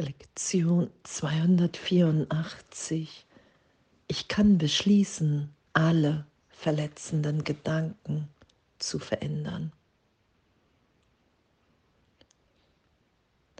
Lektion 284. Ich kann beschließen, alle verletzenden Gedanken zu verändern.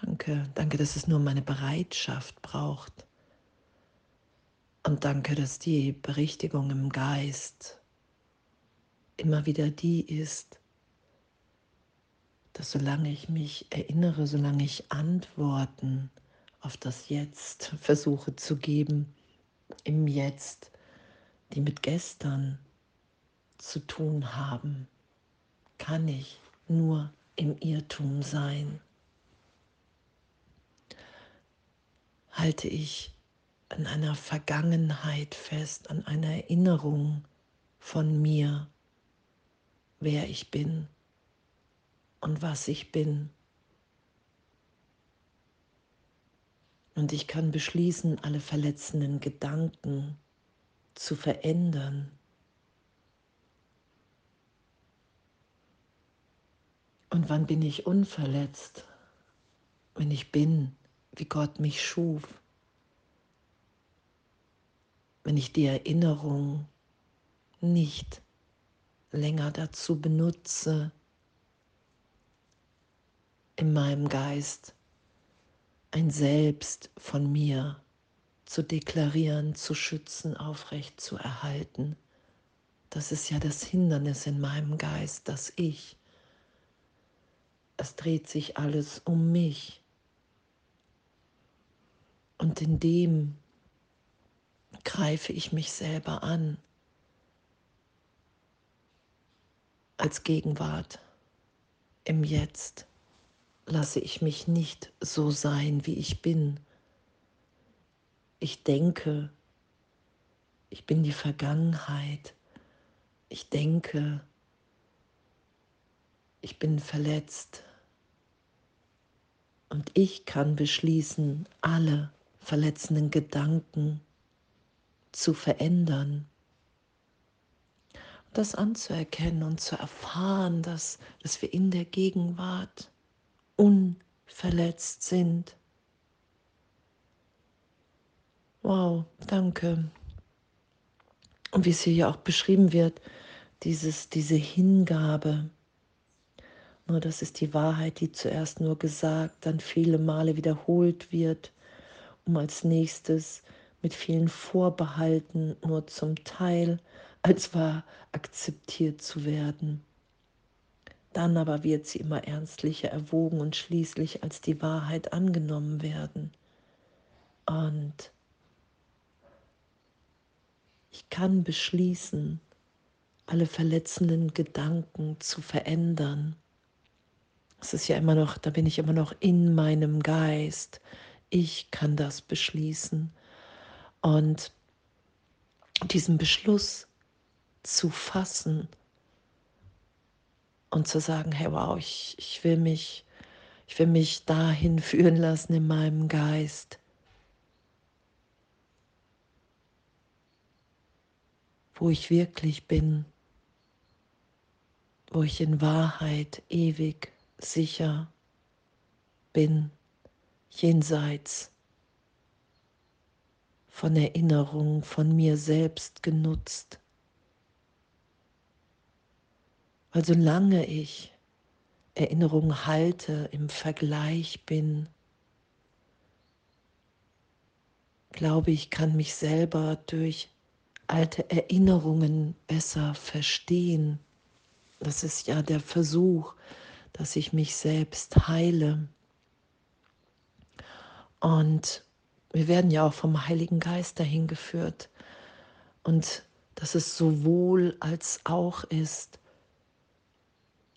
Danke, danke, dass es nur meine Bereitschaft braucht. Und danke, dass die Berichtigung im Geist immer wieder die ist, dass solange ich mich erinnere, solange ich Antworten auf das Jetzt versuche zu geben, im Jetzt, die mit gestern zu tun haben, kann ich nur im Irrtum sein. Halte ich an einer Vergangenheit fest, an einer Erinnerung von mir, wer ich bin und was ich bin. Und ich kann beschließen, alle verletzenden Gedanken zu verändern. Und wann bin ich unverletzt? Wenn ich bin, wie Gott mich schuf. Wenn ich die Erinnerung nicht länger dazu benutze, in meinem Geist ein Selbst von mir zu deklarieren, zu schützen, aufrecht zu erhalten. Das ist ja das Hindernis in meinem Geist, dass ich, es dreht sich alles um mich. Und in dem greife ich mich selber an als Gegenwart im Jetzt lasse ich mich nicht so sein, wie ich bin. Ich denke, ich bin die Vergangenheit. Ich denke, ich bin verletzt. Und ich kann beschließen, alle verletzenden Gedanken zu verändern. Und das anzuerkennen und zu erfahren, dass, dass wir in der Gegenwart unverletzt sind. Wow, danke. Und wie es hier ja auch beschrieben wird, dieses, diese Hingabe. Nur das ist die Wahrheit, die zuerst nur gesagt, dann viele Male wiederholt wird, um als nächstes mit vielen Vorbehalten nur zum Teil als wahr akzeptiert zu werden. Dann aber wird sie immer ernstlicher erwogen und schließlich als die Wahrheit angenommen werden. Und ich kann beschließen, alle verletzenden Gedanken zu verändern. Es ist ja immer noch, da bin ich immer noch in meinem Geist. Ich kann das beschließen. Und diesen Beschluss zu fassen, und zu sagen, hey wow, ich, ich will mich, ich will mich dahin führen lassen in meinem Geist. wo ich wirklich bin, wo ich in Wahrheit ewig sicher bin, jenseits von Erinnerung von mir selbst genutzt. Weil solange ich Erinnerungen halte, im Vergleich bin, glaube ich, kann mich selber durch alte Erinnerungen besser verstehen. Das ist ja der Versuch, dass ich mich selbst heile. Und wir werden ja auch vom Heiligen Geist dahin geführt. Und dass es sowohl als auch ist,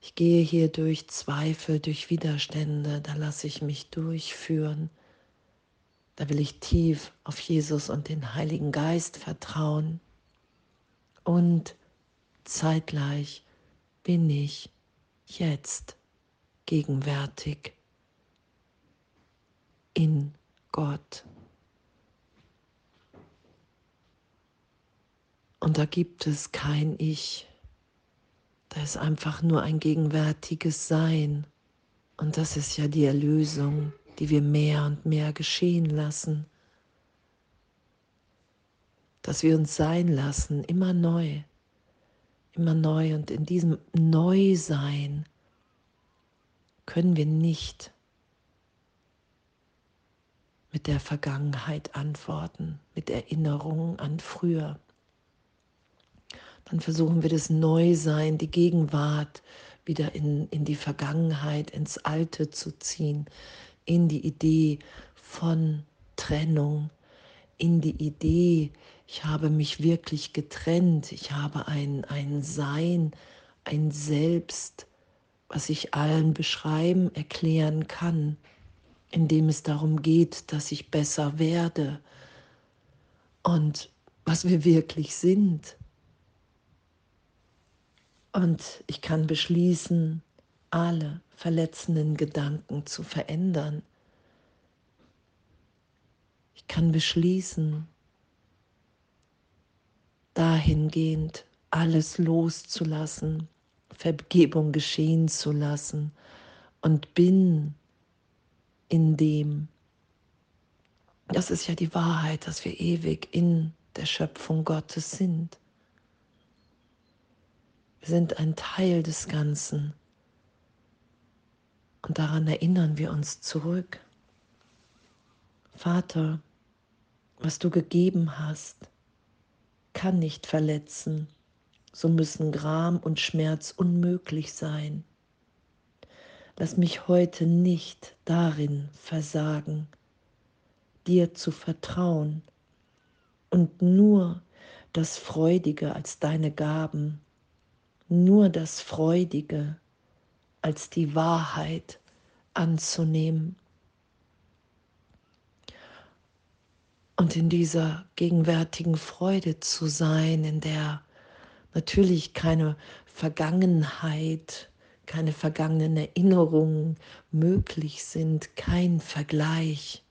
ich gehe hier durch Zweifel, durch Widerstände, da lasse ich mich durchführen. Da will ich tief auf Jesus und den Heiligen Geist vertrauen. Und zeitgleich bin ich jetzt gegenwärtig in Gott. Und da gibt es kein Ich, ist einfach nur ein gegenwärtiges Sein. Und das ist ja die Erlösung, die wir mehr und mehr geschehen lassen, dass wir uns sein lassen, immer neu, immer neu und in diesem Neusein können wir nicht mit der Vergangenheit antworten, mit Erinnerungen an früher. Dann versuchen wir das Neusein, die Gegenwart wieder in, in die Vergangenheit, ins Alte zu ziehen, in die Idee von Trennung, in die Idee, ich habe mich wirklich getrennt, ich habe ein, ein Sein, ein Selbst, was ich allen beschreiben, erklären kann, indem es darum geht, dass ich besser werde und was wir wirklich sind. Und ich kann beschließen, alle verletzenden Gedanken zu verändern. Ich kann beschließen, dahingehend alles loszulassen, Vergebung geschehen zu lassen und bin in dem. Das ist ja die Wahrheit, dass wir ewig in der Schöpfung Gottes sind. Wir sind ein Teil des Ganzen. Und daran erinnern wir uns zurück. Vater, was du gegeben hast, kann nicht verletzen, so müssen Gram und Schmerz unmöglich sein. Lass mich heute nicht darin versagen, dir zu vertrauen und nur das Freudige als deine Gaben nur das Freudige als die Wahrheit anzunehmen. Und in dieser gegenwärtigen Freude zu sein, in der natürlich keine Vergangenheit, keine vergangenen Erinnerungen möglich sind, kein Vergleich.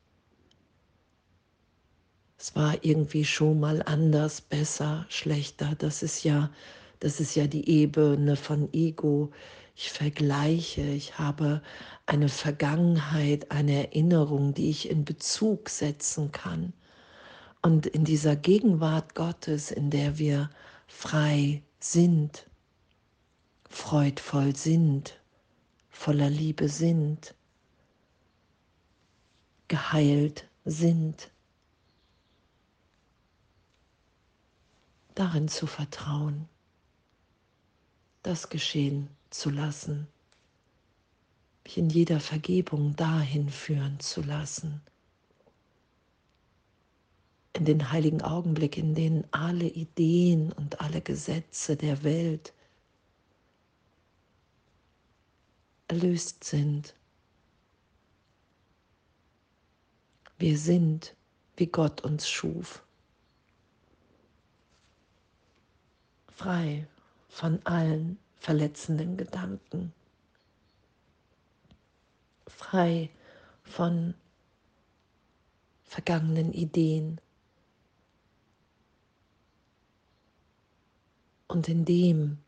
Es war irgendwie schon mal anders, besser, schlechter. Das ist ja das ist ja die Ebene von Ego. Ich vergleiche, ich habe eine Vergangenheit, eine Erinnerung, die ich in Bezug setzen kann. Und in dieser Gegenwart Gottes, in der wir frei sind, freudvoll sind, voller Liebe sind, geheilt sind, darin zu vertrauen das geschehen zu lassen, mich in jeder Vergebung dahin führen zu lassen, in den heiligen Augenblick, in denen alle Ideen und alle Gesetze der Welt erlöst sind. Wir sind, wie Gott uns schuf, frei von allen verletzenden Gedanken, frei von vergangenen Ideen. Und in dem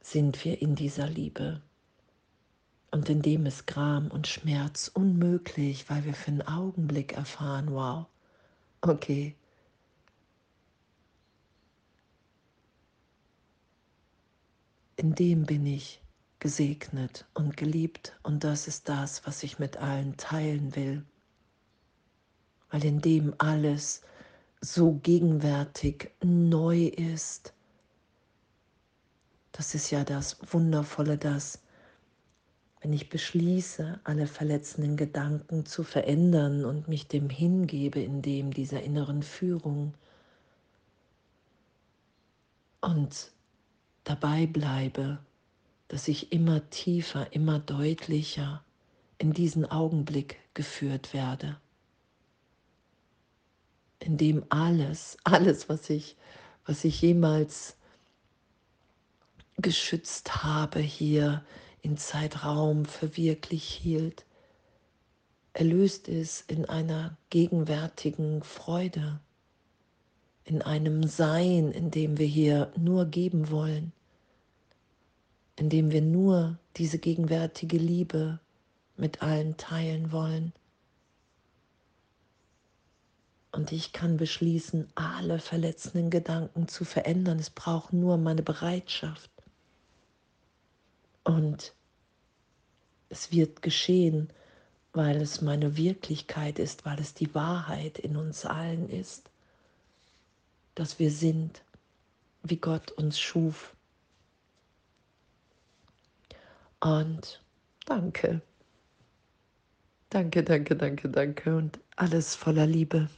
sind wir in dieser Liebe. Und in dem ist Gram und Schmerz unmöglich, weil wir für einen Augenblick erfahren, wow, okay, in dem bin ich gesegnet und geliebt und das ist das, was ich mit allen teilen will, weil in dem alles so gegenwärtig neu ist. Das ist ja das Wundervolle, dass wenn ich beschließe, alle verletzenden Gedanken zu verändern und mich dem hingebe, in dem dieser inneren Führung und dabei bleibe, dass ich immer tiefer, immer deutlicher in diesen Augenblick geführt werde, in dem alles, alles, was ich, was ich jemals geschützt habe hier in Zeitraum für wirklich hielt, erlöst ist in einer gegenwärtigen Freude in einem Sein, in dem wir hier nur geben wollen, in dem wir nur diese gegenwärtige Liebe mit allen teilen wollen, Und ich kann beschließen, alle verletzenden Gedanken zu verändern. Es braucht nur meine Bereitschaft. Und es wird geschehen, weil es meine Wirklichkeit ist, weil es die Wahrheit in uns allen ist, dass wir sind, wie Gott uns schuf. Und danke. Danke, danke, danke, danke und alles voller Liebe.